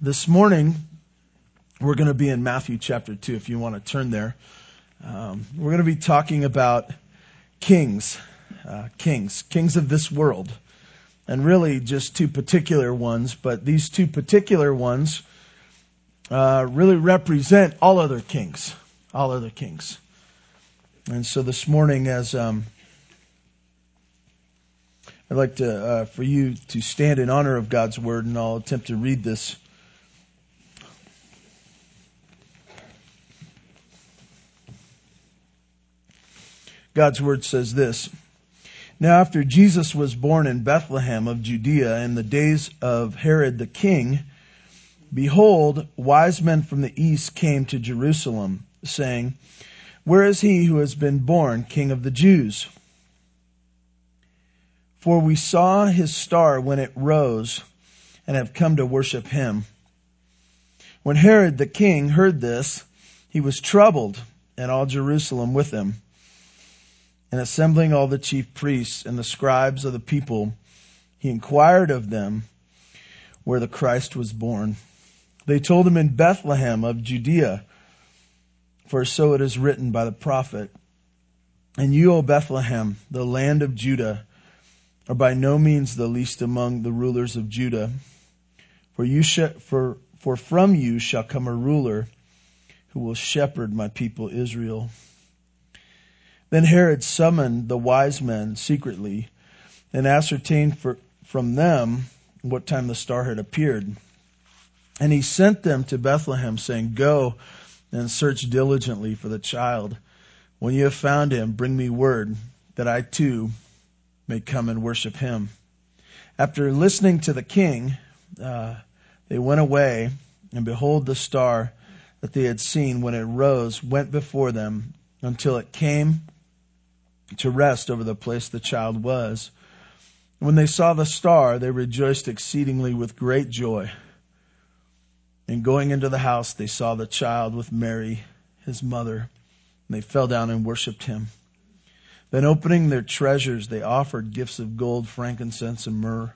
This morning, we're going to be in Matthew chapter 2, if you want to turn there. Um, we're going to be talking about kings, uh, kings, kings of this world. And really just two particular ones, but these two particular ones uh, really represent all other kings, all other kings. And so this morning, as um, I'd like to uh, for you to stand in honor of God's word, and I'll attempt to read this God's word says this. Now after Jesus was born in Bethlehem of Judea in the days of Herod the king, behold, wise men from the east came to Jerusalem, saying, Where is he who has been born king of the Jews? For we saw his star when it rose and have come to worship him. When Herod the king heard this, he was troubled and all Jerusalem with him. And assembling all the chief priests and the scribes of the people, he inquired of them where the Christ was born. They told him in Bethlehem of Judea, for so it is written by the prophet. And you, O Bethlehem, the land of Judah, are by no means the least among the rulers of Judah. For you sh- for, for from you shall come a ruler who will shepherd my people Israel. Then Herod summoned the wise men secretly and ascertained for, from them what time the star had appeared. And he sent them to Bethlehem saying, Go and search diligently for the child. When you have found him, bring me word that I too may come and worship him. After listening to the king, uh, they went away and behold the star that they had seen when it rose went before them until it came to rest over the place the child was. When they saw the star, they rejoiced exceedingly with great joy. And going into the house, they saw the child with Mary, his mother, and they fell down and worshipped him. Then opening their treasures, they offered gifts of gold, frankincense, and myrrh.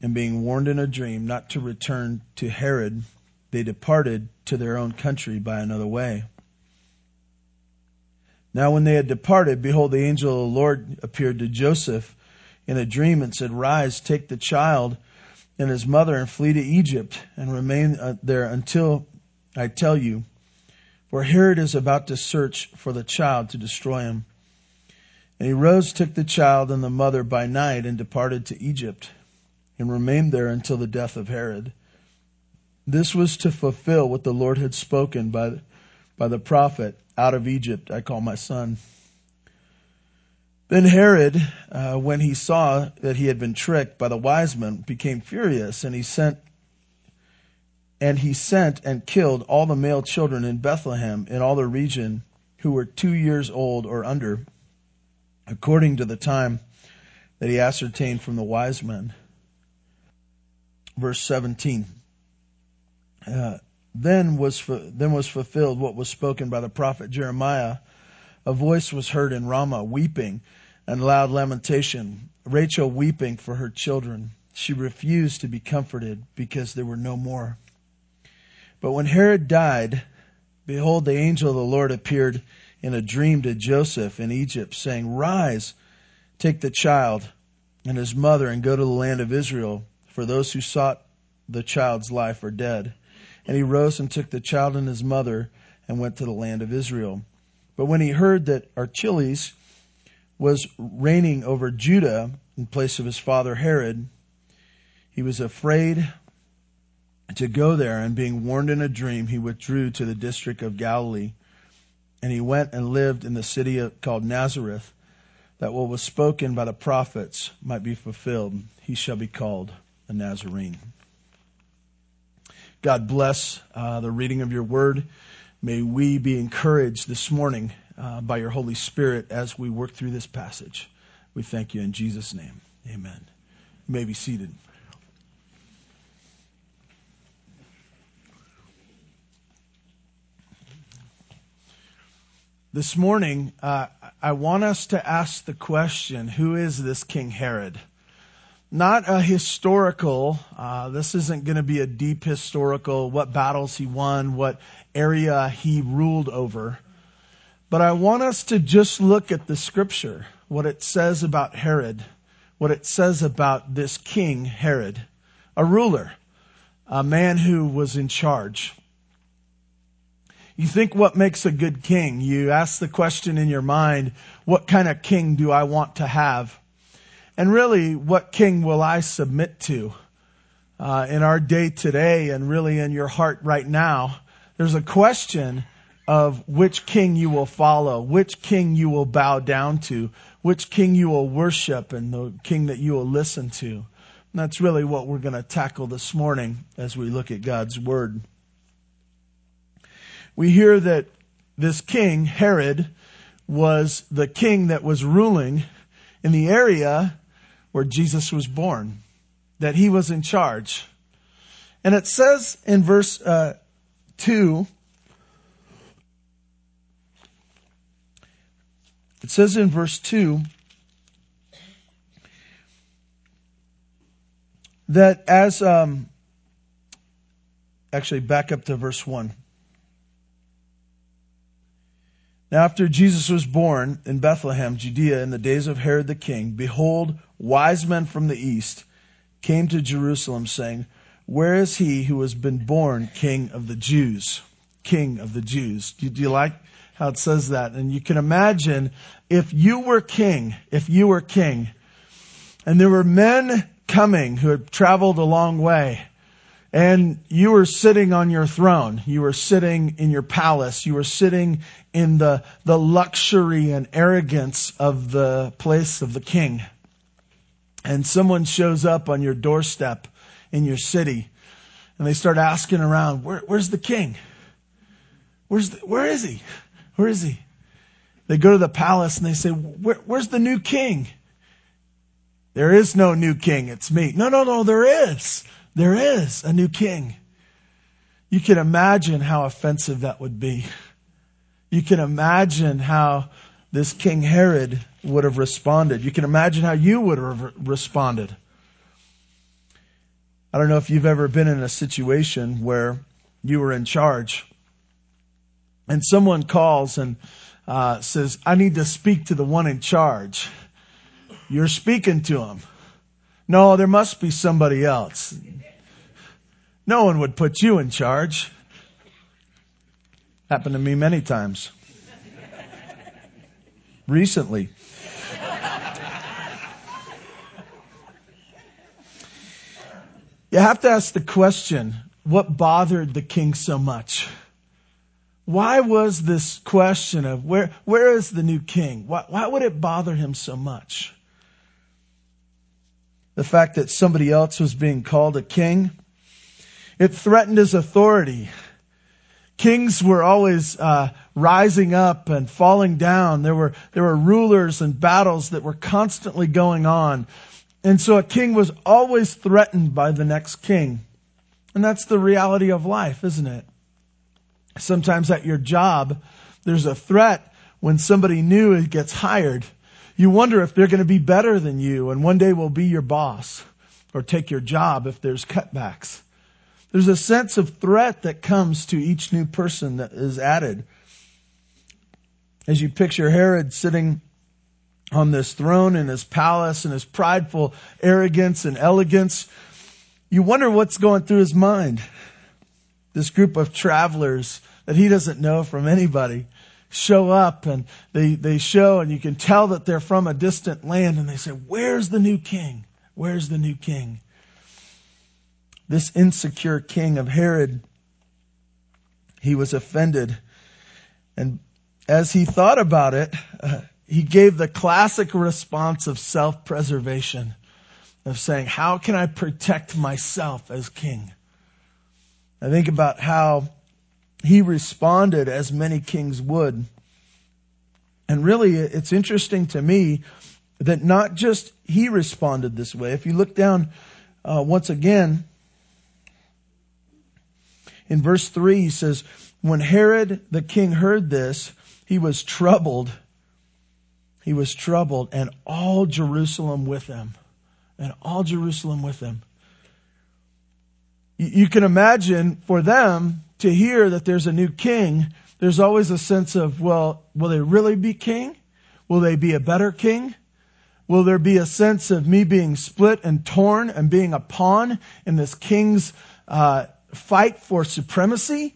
And being warned in a dream not to return to Herod, they departed to their own country by another way. Now when they had departed, behold, the angel of the Lord appeared to Joseph in a dream and said, Rise, take the child and his mother and flee to Egypt and remain uh, there until I tell you. For Herod is about to search for the child to destroy him. And he rose, took the child and the mother by night and departed to Egypt and remained there until the death of Herod. This was to fulfill what the Lord had spoken by, by the prophet out of Egypt I call my son. Then Herod, uh, when he saw that he had been tricked by the wise men, became furious, and he sent and he sent and killed all the male children in Bethlehem in all the region who were two years old or under, according to the time that he ascertained from the wise men. Verse 17. Uh, then was, then was fulfilled what was spoken by the prophet Jeremiah. A voice was heard in Ramah weeping and loud lamentation, Rachel weeping for her children. She refused to be comforted because there were no more. But when Herod died, behold, the angel of the Lord appeared in a dream to Joseph in Egypt, saying, Rise, take the child and his mother and go to the land of Israel, for those who sought the child's life are dead. And he rose and took the child and his mother and went to the land of Israel. But when he heard that Archelaus was reigning over Judah in place of his father Herod, he was afraid to go there, and being warned in a dream, he withdrew to the district of Galilee. And he went and lived in the city called Nazareth, that what was spoken by the prophets might be fulfilled. He shall be called a Nazarene. God bless uh, the reading of your word. May we be encouraged this morning uh, by your Holy Spirit as we work through this passage. We thank you in Jesus' name. Amen. You may be seated. This morning, uh, I want us to ask the question who is this King Herod? Not a historical, uh, this isn't going to be a deep historical, what battles he won, what area he ruled over. But I want us to just look at the scripture, what it says about Herod, what it says about this king, Herod, a ruler, a man who was in charge. You think what makes a good king? You ask the question in your mind, what kind of king do I want to have? And really, what king will I submit to? Uh, in our day today and really in your heart right now, there's a question of which king you will follow, which king you will bow down to, which king you will worship, and the king that you will listen to. And that's really what we're going to tackle this morning as we look at God's Word. We hear that this king, Herod, was the king that was ruling in the area where Jesus was born, that he was in charge. And it says in verse uh, 2 It says in verse 2 that as, um, actually, back up to verse 1. Now, after Jesus was born in Bethlehem, Judea, in the days of Herod the king, behold, wise men from the east came to Jerusalem, saying, Where is he who has been born king of the Jews? King of the Jews. Do you like how it says that. And you can imagine if you were king, if you were king, and there were men coming who had traveled a long way, and you were sitting on your throne, you were sitting in your palace, you were sitting in the, the luxury and arrogance of the place of the king. And someone shows up on your doorstep in your city, and they start asking around, Where, where's the king? Where's the, where is he? Where is he? They go to the palace and they say, Where, Where's the new king? There is no new king. It's me. No, no, no, there is. There is a new king. You can imagine how offensive that would be. You can imagine how this King Herod would have responded. You can imagine how you would have responded. I don't know if you've ever been in a situation where you were in charge and someone calls and uh, says, I need to speak to the one in charge. You're speaking to him. No, there must be somebody else. No one would put you in charge. Happened to me many times. Recently. You have to ask the question, what bothered the king so much? Why was this question of where, where is the new king? Why, why would it bother him so much? The fact that somebody else was being called a king, it threatened his authority. Kings were always uh, rising up and falling down. There were there were rulers and battles that were constantly going on, and so a king was always threatened by the next king. And that's the reality of life, isn't it? Sometimes at your job, there's a threat when somebody new gets hired. You wonder if they're going to be better than you and one day will be your boss or take your job if there's cutbacks. There's a sense of threat that comes to each new person that is added. As you picture Herod sitting on this throne in his palace and his prideful arrogance and elegance, you wonder what's going through his mind this group of travelers that he doesn't know from anybody show up and they, they show and you can tell that they're from a distant land and they say, where's the new king? Where's the new king? This insecure king of Herod, he was offended. And as he thought about it, uh, he gave the classic response of self-preservation of saying, how can I protect myself as king? I think about how he responded as many kings would. And really, it's interesting to me that not just he responded this way. If you look down uh, once again, in verse 3, he says, When Herod the king heard this, he was troubled. He was troubled, and all Jerusalem with him. and all Jerusalem with him. You can imagine for them to hear that there's a new king, there's always a sense of, well, will they really be king? Will they be a better king? Will there be a sense of me being split and torn and being a pawn in this king's uh, fight for supremacy?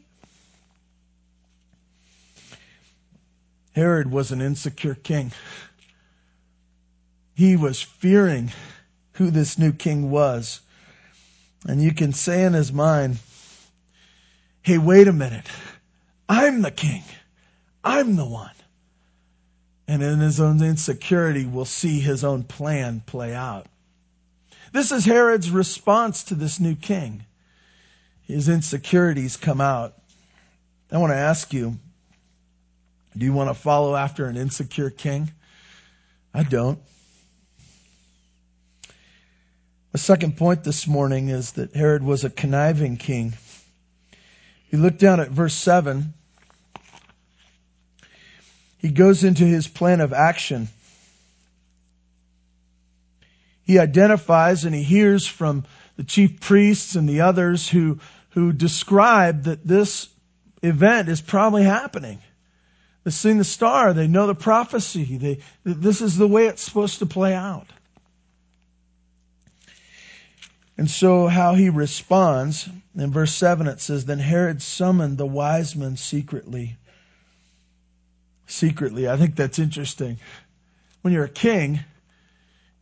Herod was an insecure king. He was fearing who this new king was. And you can say in his mind, hey, wait a minute. I'm the king. I'm the one. And in his own insecurity, we'll see his own plan play out. This is Herod's response to this new king. His insecurities come out. I want to ask you, do you want to follow after an insecure king? I don't. The second point this morning is that Herod was a conniving king. You look down at verse 7. He goes into his plan of action. He identifies and he hears from the chief priests and the others who, who describe that this event is probably happening. They've seen the star. They know the prophecy. They, this is the way it's supposed to play out. And so how he responds, in verse 7 it says, Then Herod summoned the wise men secretly. Secretly. I think that's interesting. When you're a king,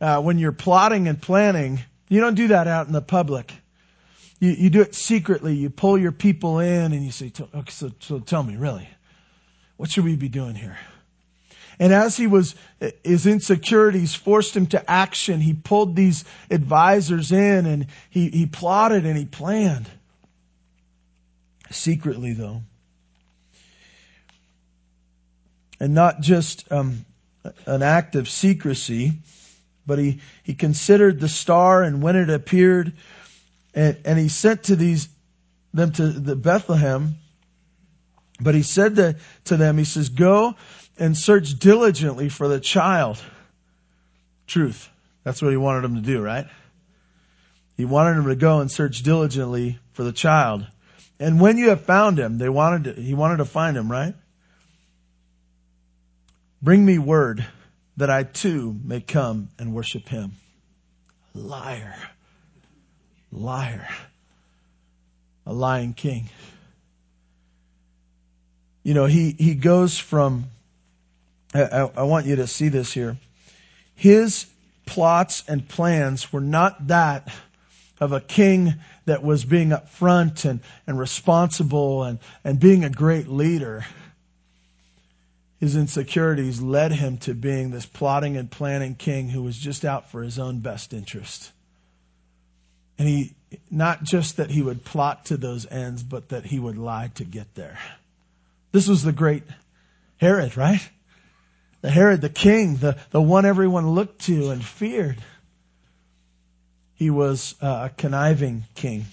uh, when you're plotting and planning, you don't do that out in the public. You, you do it secretly. You pull your people in and you say, okay, so, so tell me, really, what should we be doing here? And as he was, his insecurities forced him to action. He pulled these advisors in and he, he plotted and he planned. Secretly though. And not just um, an act of secrecy, but he, he considered the star and when it appeared and, and he sent to these, them to the Bethlehem. But he said to, to them, he says, go and search diligently for the child. Truth. That's what he wanted them to do, right? He wanted them to go and search diligently for the child. And when you have found him, they wanted to, he wanted to find him, right? Bring me word that I too may come and worship him. Liar. Liar. A lying king. You know, he, he goes from I, I want you to see this here. His plots and plans were not that of a king that was being upfront and, and responsible and, and being a great leader. His insecurities led him to being this plotting and planning king who was just out for his own best interest. And he, not just that he would plot to those ends, but that he would lie to get there. This was the great Herod, right? the Herod, the king, the, the one everyone looked to and feared. He was uh, a conniving king.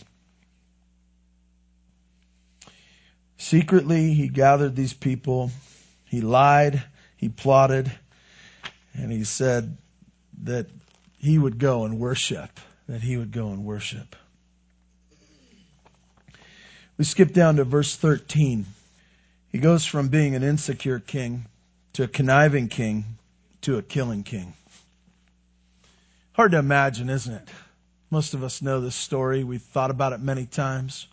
Secretly, he gathered these people. He lied. He plotted. And he said that he would go and worship. That he would go and worship. We skip down to verse 13. He goes from being an insecure king to a conniving king to a killing king. Hard to imagine, isn't it? Most of us know this story. We've thought about it many times.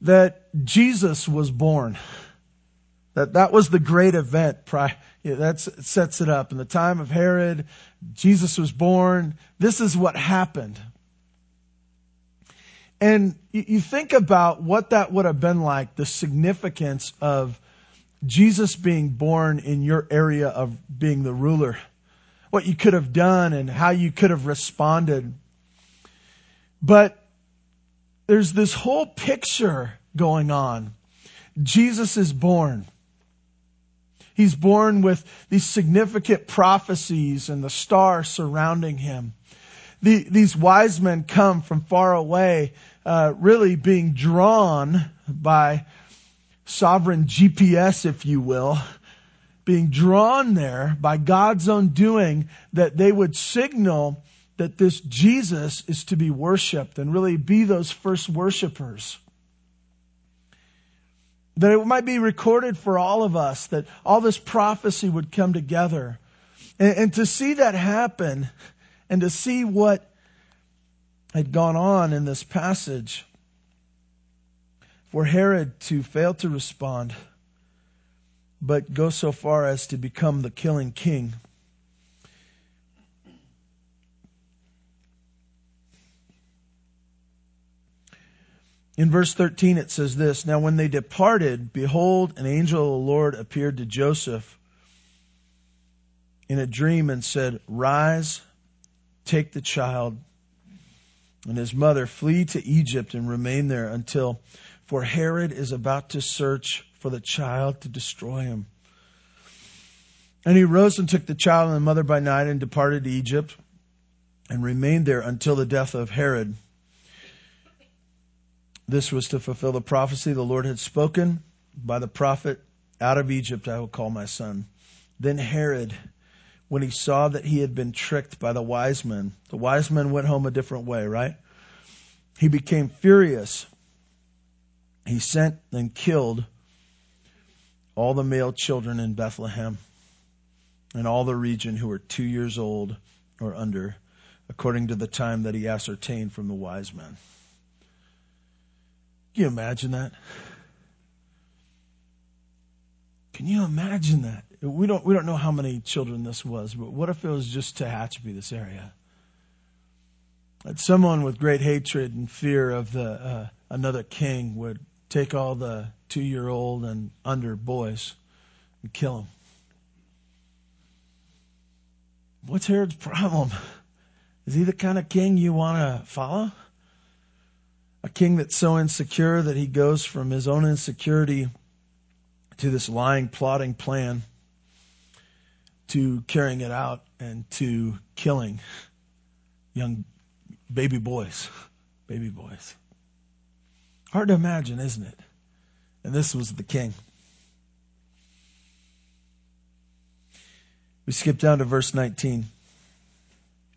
That Jesus was born. That that was the great event. That sets it up. In the time of Herod, Jesus was born. This is what happened. And you think about what that would have been like, the significance of Jesus being born in your area of being the ruler, what you could have done and how you could have responded. But there's this whole picture going on. Jesus is born. He's born with these significant prophecies and the star surrounding him. The, these wise men come from far away, uh, really being drawn by sovereign GPS, if you will, being drawn there by God's own doing that they would signal that this Jesus is to be worshiped and really be those first worshipers. That it might be recorded for all of us, that all this prophecy would come together. And, and to see that happen and to see what had gone on in this passage, for Herod to fail to respond, but go so far as to become the killing king. In verse 13 it says this, Now when they departed, behold, an angel of the Lord appeared to Joseph in a dream and said, Rise, take the child and his mother, flee to Egypt and remain there until, for Herod is about to search for the child to destroy him. And he rose and took the child and the mother by night and departed to Egypt and remained there until the death of Herod. This was to fulfill the prophecy the Lord had spoken by the prophet, out of Egypt I will call my son. Then Herod, when he saw that he had been tricked by the wise men, the wise men went home a different way, right? He became furious. He sent and killed all the male children in Bethlehem and all the region who were two years old or under, according to the time that he ascertained from the wise men. Can you imagine that? Can you imagine that? We don't, we don't know how many children this was, but what if it was just Tehachapi, this area? That someone with great hatred and fear of the, uh, another king would take all the two year old and under boys and kill them. What's Herod's problem? Is he the kind of king you want to follow? A king that's so insecure that he goes from his own insecurity to this lying, plotting plan to carrying it out and to killing young baby boys. Baby boys. Hard to imagine, isn't it? And this was the king. We skip down to verse 19.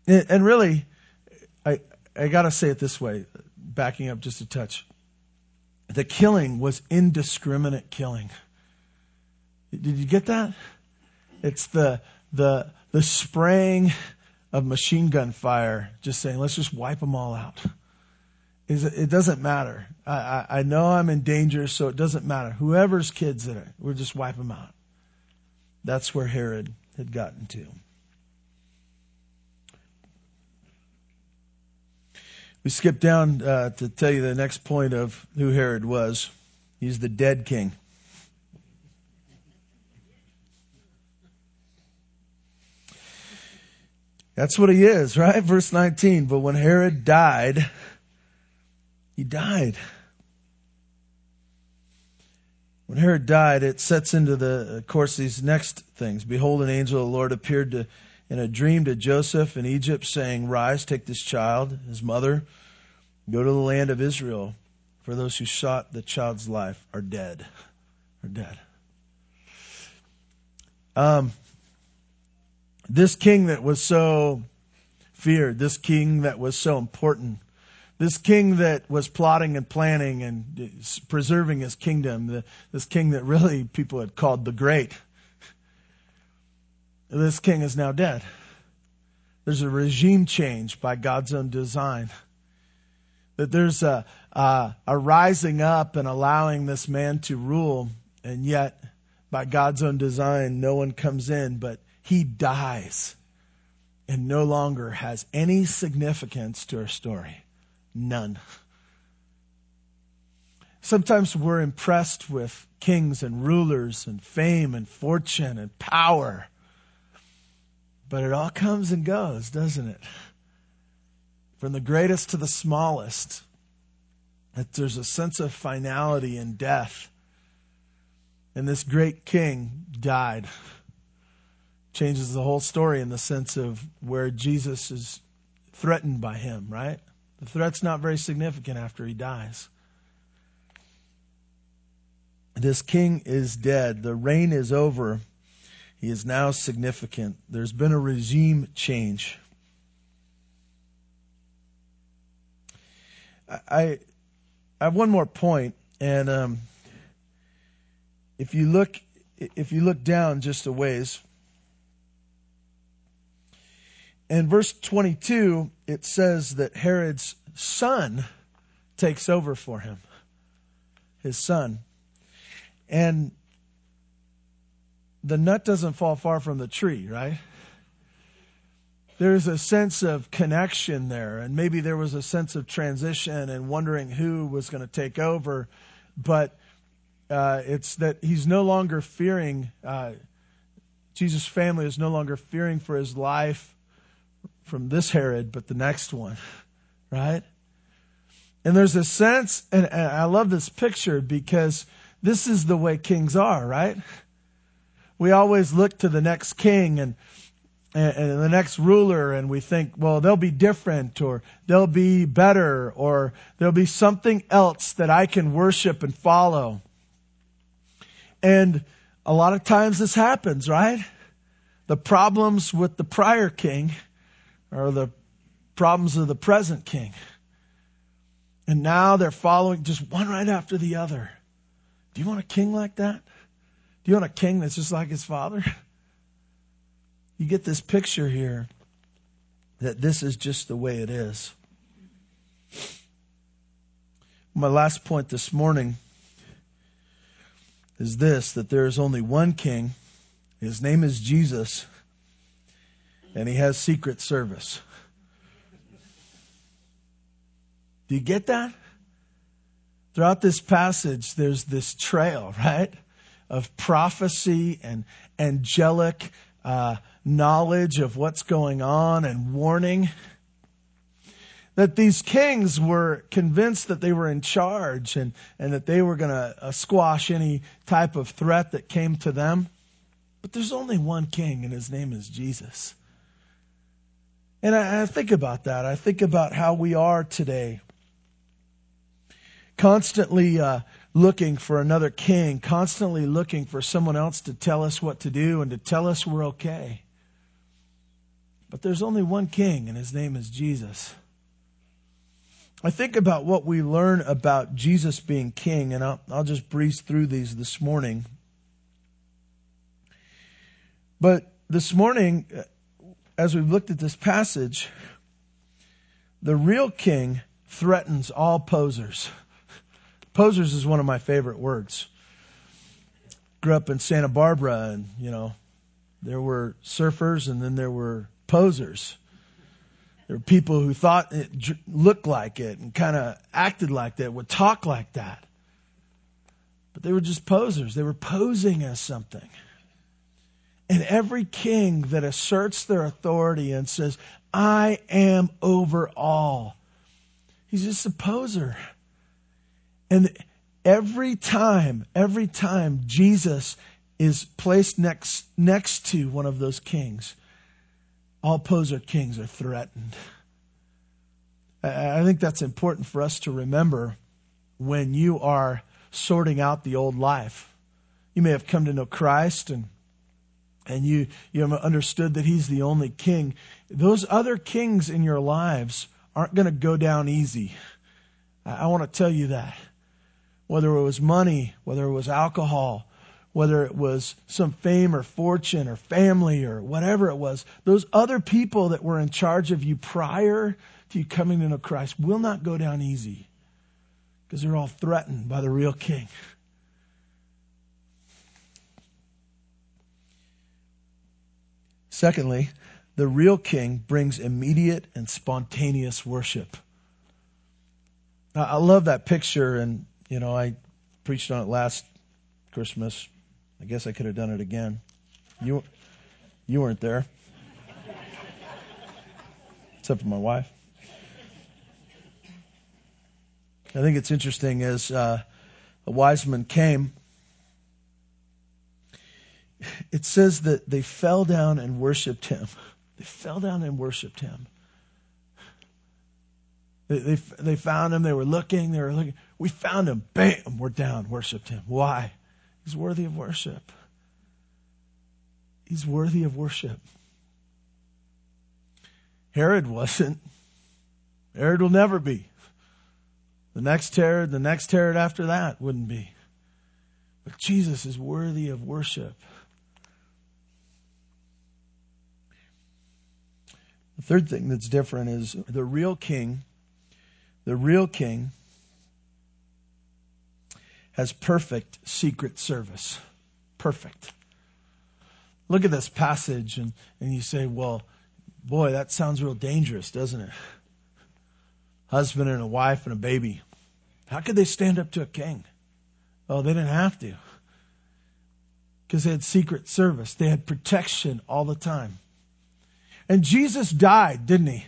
And really, I, I gotta say it this way backing up just a touch. The killing was indiscriminate killing. Did you get that? It's the, the, the spraying of machine gun fire, just saying, let's just wipe them all out. Is It doesn't matter. I, I, I know I'm in danger, so it doesn't matter. Whoever's kids in it, we'll just wipe them out. That's where Herod had gotten to. We skip down uh, to tell you the next point of who Herod was. He's the dead king. That's what he is, right? Verse 19. But when Herod died, he died. When Herod died, it sets into the, of course, these next things. Behold, an angel of the Lord appeared to in a dream to Joseph in Egypt, saying, Rise, take this child, his mother, go to the land of Israel, for those who sought the child's life are dead. Are dead. Um, this king that was so feared, this king that was so important, this king that was plotting and planning and preserving his kingdom, this king that really people had called the Great this king is now dead. There's a regime change by God's own design. That there's a, a, a rising up and allowing this man to rule, and yet by God's own design, no one comes in, but he dies and no longer has any significance to our story. None. Sometimes we're impressed with kings and rulers and fame and fortune and power. But it all comes and goes, doesn't it? From the greatest to the smallest. That there's a sense of finality in death. And this great king died. Changes the whole story in the sense of where Jesus is threatened by him, right? The threat's not very significant after he dies. This king is dead. The reign is over. He is now significant. There's been a regime change. I, I have one more point, and um, if you look, if you look down just a ways, in verse 22, it says that Herod's son takes over for him. His son. And the nut doesn't fall far from the tree, right? There's a sense of connection there, and maybe there was a sense of transition and wondering who was going to take over. But uh, it's that he's no longer fearing, uh, Jesus' family is no longer fearing for his life from this Herod, but the next one, right? And there's a sense, and, I love this picture because this is the way kings are, right? We always look to the next king and, and the next ruler and we think, well, they'll be different or they'll be better or there'll be something else that I can worship and follow. And a lot of times this happens, right? The problems with the prior king are the problems of the present king. And now they're following just one right after the other. Do you want a king like that? Do you want a king that's just like his father? You get this picture here that this is just the way it is. My last point this morning is this that there is only one king. His name is Jesus, and he has secret service. Do you get that? Throughout this passage, there's this trail, right? Of prophecy and angelic uh, knowledge of what's going on and warning. That these kings were convinced that they were in charge and, and that they were going to uh, squash any type of threat that came to them. But there's only one king, and his name is Jesus. And I, I think about that. I think about how we are today constantly uh, looking for another king, constantly looking for someone else to tell us what to do and to tell us we're okay. But there's only one king, and his name is Jesus. I think about what we learn about Jesus being king, and I'll, I'll just breeze through these this morning. But this morning, uh, as we've looked at this passage, the real king threatens all posers. Posers is one of my favorite words. Grew up in Santa Barbara and, you know, there were surfers and then there were posers. There were people who thought it looked like it and kind of acted like that, would talk like that. But they were just posers. They were posing as something. And every king that asserts their authority and says, I am over all, he's just a poser. And every time, every time Jesus is placed next, next to one of those kings, all poser kings are threatened. I think that's important for us to remember when you are sorting out the old life. You may have come to know Christ and and you, you have understood that he's the only king. Those other kings in your lives aren't going to go down easy. I, I want to tell you that whether it was money, whether it was alcohol, whether it was some fame or fortune or family or whatever it was, those other people that were in charge of you prior to you coming to know Christ will not go down easy because they're all threatened by the real king. Secondly, the real king brings immediate and spontaneous worship. I love that picture, and you know, I preached on it last Christmas. I guess I could have done it again. You, you weren't there, except for my wife. I think it's interesting as uh, a wise man came. It says that they fell down and worshipped him. They fell down and worshipped him. They, they, they found him. They were looking. They were looking. We found him. Bam, we're down. Worshipped him. Why? He's worthy of worship. He's worthy of worship. Herod wasn't. Herod will never be. The next Herod, the next Herod after that wouldn't be. But Jesus is worthy of worship. The third thing that's different is the real king, the real king has perfect secret service. Perfect. Look at this passage and, and you say, well, boy, that sounds real dangerous, doesn't it? Husband and a wife and a baby. How could they stand up to a king? Oh, they didn't have to. Because they had secret service. They had protection all the time. And Jesus died, didn't he?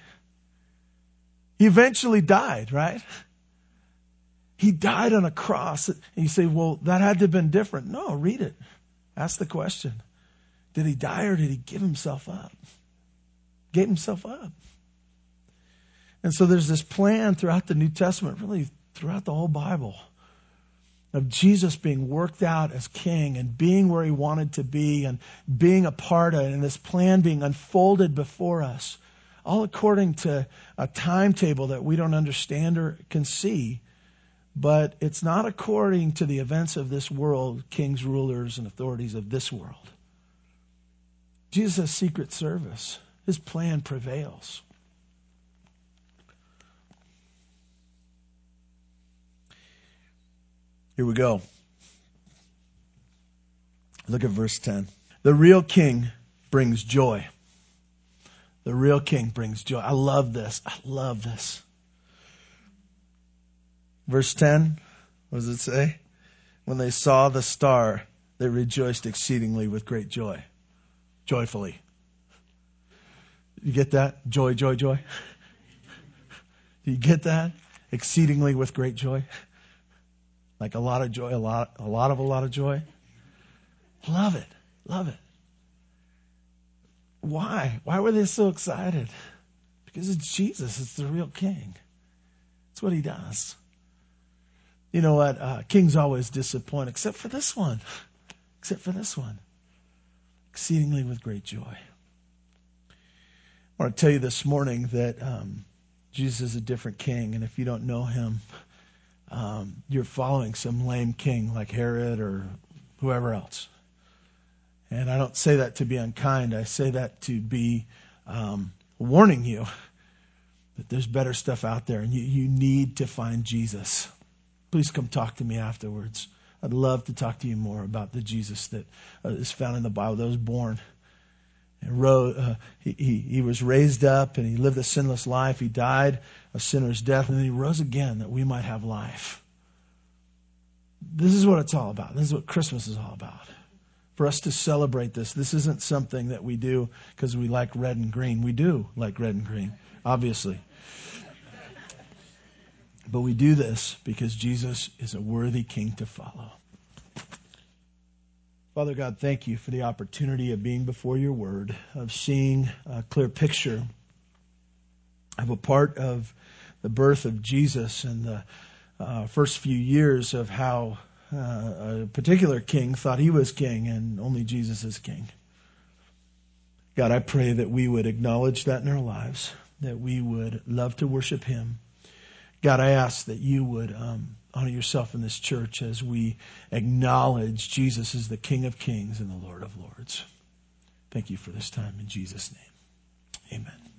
He eventually died, right? He died on a cross. And you say, well, that had to have been different. No, read it. Ask the question. Did he die or did he give himself up? Gave himself up. And so there's this plan throughout the New Testament, really throughout the whole Bible, of Jesus being worked out as king and being where he wanted to be and being a part of it and this plan being unfolded before us, all according to a timetable that we don't understand or can see. But it's not according to the events of this world, kings, rulers, and authorities of this world. Jesus' secret service, his plan prevails. Here we go. Look at verse 10. The real king brings joy. The real king brings joy. I love this. I love this. Verse 10, what does it say? When they saw the star, they rejoiced exceedingly with great joy. Joyfully. You get that? Joy, joy, joy. Do you get that? Exceedingly with great joy. Like a lot of joy, a lot, a lot of a lot of joy. Love it. Love it. Why? Why were they so excited? Because it's Jesus. It's the real king. It's what he does. You know what? Uh, kings always disappoint, except for this one. Except for this one. Exceedingly with great joy. I want to tell you this morning that um, Jesus is a different king, and if you don't know him, um, you're following some lame king like Herod or whoever else. And I don't say that to be unkind. I say that to be um, warning you that there's better stuff out there and you, you need to find Jesus. Please come talk to me afterwards. I'd love to talk to you more about the Jesus that uh, found in the Bible that was born and uh, he, he, he was raised up and he lived a sinless life. He died a sinner's death and then he rose again that we might have life. This is what it's all about. This is what Christmas is all about. For us to celebrate this, this isn't something that we do because we like red and green. We do like red and green, obviously. But we do this because Jesus is a worthy king to follow. Father God, thank you for the opportunity of being before your word, of seeing a clear picture of a part of the birth of Jesus and the uh, first few years of how uh, a particular king thought he was king and only Jesus is king. God, I pray that we would acknowledge that in our lives, that we would love to worship him. God, I ask that you would um, honor yourself in this church as we acknowledge Jesus as the King of Kings and the Lord of Lords. Thank you for this time in Jesus' name. Amen.